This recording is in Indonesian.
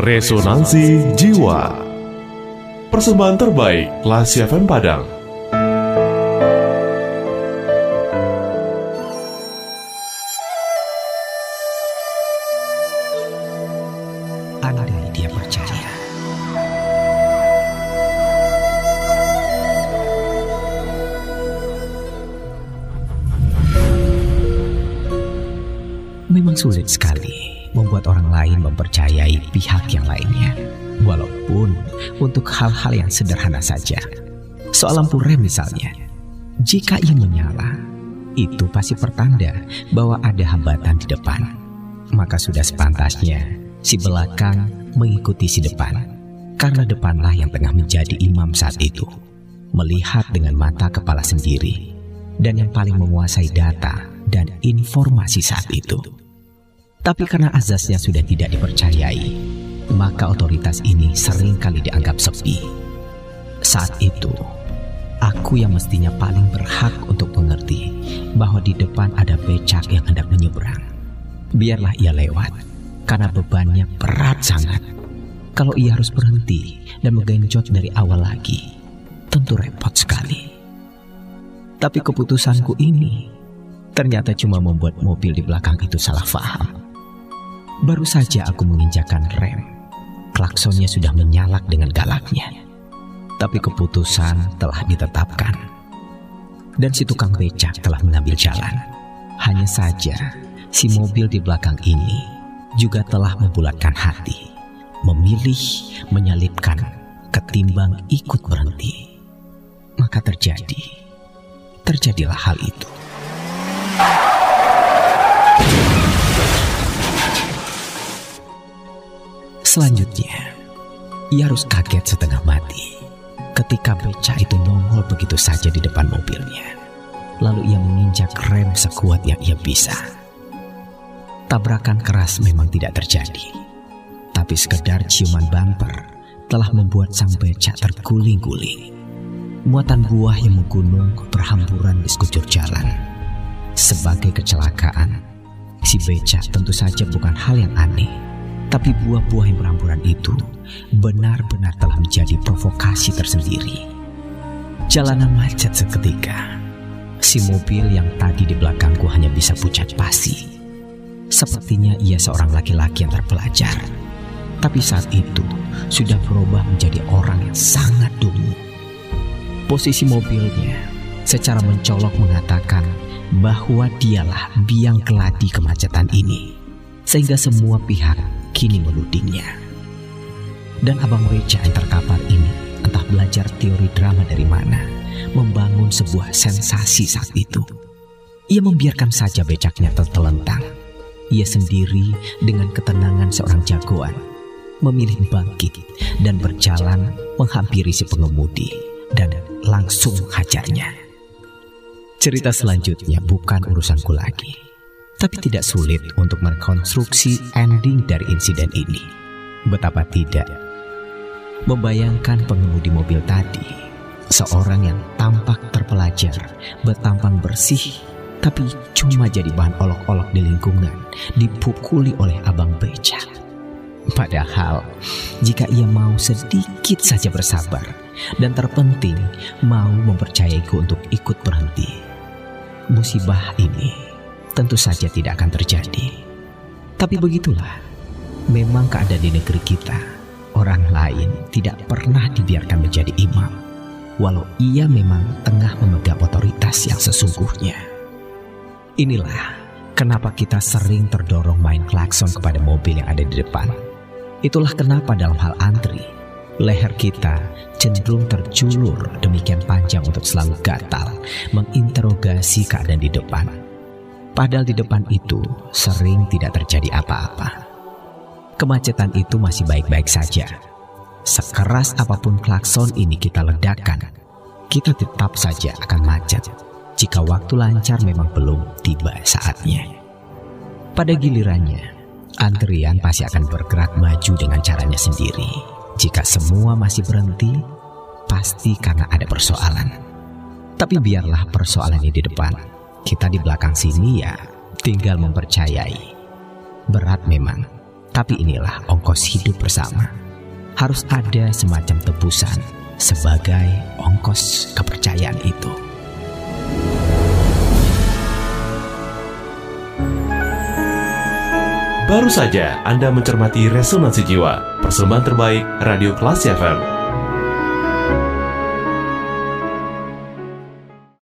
Resonansi Jiwa. Persembahan terbaik Lasi FM Padang. Dia Memang sulit sekali membuat orang lain mempercayai pihak yang lainnya. Walaupun untuk hal-hal yang sederhana saja. Soal lampu rem misalnya. Jika ia menyala, itu pasti pertanda bahwa ada hambatan di depan. Maka sudah sepantasnya si belakang mengikuti si depan. Karena depanlah yang tengah menjadi imam saat itu. Melihat dengan mata kepala sendiri. Dan yang paling menguasai data dan informasi saat itu. Tapi karena azasnya sudah tidak dipercayai, maka otoritas ini sering kali dianggap sepi. Saat itu, aku yang mestinya paling berhak untuk mengerti bahwa di depan ada becak yang hendak menyeberang. Biarlah ia lewat, karena bebannya berat sangat. Kalau ia harus berhenti dan menggenjot dari awal lagi, tentu repot sekali. Tapi keputusanku ini ternyata cuma membuat mobil di belakang itu salah faham. Baru saja aku menginjakan rem, klaksonnya sudah menyalak dengan galaknya. Tapi keputusan telah ditetapkan. Dan si tukang becak telah mengambil jalan. Hanya saja, si mobil di belakang ini juga telah membulatkan hati. Memilih menyalipkan ketimbang ikut berhenti. Maka terjadi, terjadilah hal itu. Selanjutnya, ia harus kaget setengah mati ketika beca itu nongol begitu saja di depan mobilnya. Lalu ia menginjak rem sekuat yang ia bisa. Tabrakan keras memang tidak terjadi, tapi sekedar ciuman bumper telah membuat sang beca terguling-guling. Muatan buah yang menggunung berhamburan di sekujur jalan. Sebagai kecelakaan, si beca tentu saja bukan hal yang aneh tapi buah-buah yang berhamburan itu benar-benar telah menjadi provokasi tersendiri. Jalanan macet seketika. Si mobil yang tadi di belakangku hanya bisa pucat pasi. Sepertinya ia seorang laki-laki yang terpelajar. Tapi saat itu sudah berubah menjadi orang yang sangat dungu. Posisi mobilnya secara mencolok mengatakan bahwa dialah biang keladi kemacetan ini. Sehingga semua pihak kini menudingnya. Dan abang beca yang terkapar ini entah belajar teori drama dari mana, membangun sebuah sensasi saat itu. Ia membiarkan saja becaknya tertelentang. Ia sendiri dengan ketenangan seorang jagoan, memilih bangkit dan berjalan menghampiri si pengemudi dan langsung menghajarnya. Cerita selanjutnya bukan urusanku lagi tapi tidak sulit untuk merekonstruksi ending dari insiden ini. Betapa tidak. Membayangkan pengemudi mobil tadi, seorang yang tampak terpelajar, bertampang bersih, tapi cuma jadi bahan olok-olok di lingkungan, dipukuli oleh abang beca. Padahal, jika ia mau sedikit saja bersabar, dan terpenting mau mempercayaiku untuk ikut berhenti, musibah ini tentu saja tidak akan terjadi. Tapi begitulah, memang keadaan di negeri kita. Orang lain tidak pernah dibiarkan menjadi imam, walau ia memang tengah memegang otoritas yang sesungguhnya. Inilah kenapa kita sering terdorong main klakson kepada mobil yang ada di depan. Itulah kenapa dalam hal antri, leher kita cenderung terjulur demikian panjang untuk selalu gatal menginterogasi keadaan di depan Padahal di depan itu sering tidak terjadi apa-apa. Kemacetan itu masih baik-baik saja. Sekeras apa pun klakson ini kita ledakan, kita tetap saja akan macet jika waktu lancar memang belum tiba saatnya. Pada gilirannya, antrian pasti akan bergerak maju dengan caranya sendiri. Jika semua masih berhenti, pasti karena ada persoalan. Tapi biarlah persoalannya di depan kita di belakang sini ya tinggal mempercayai. Berat memang, Tapi inilah ongkos hidup bersama. Harus ada semacam tebusan sebagai ongkos kepercayaan itu. Baru saja Anda mencermati Resonansi Jiwa, persembahan terbaik Radio Kelas FM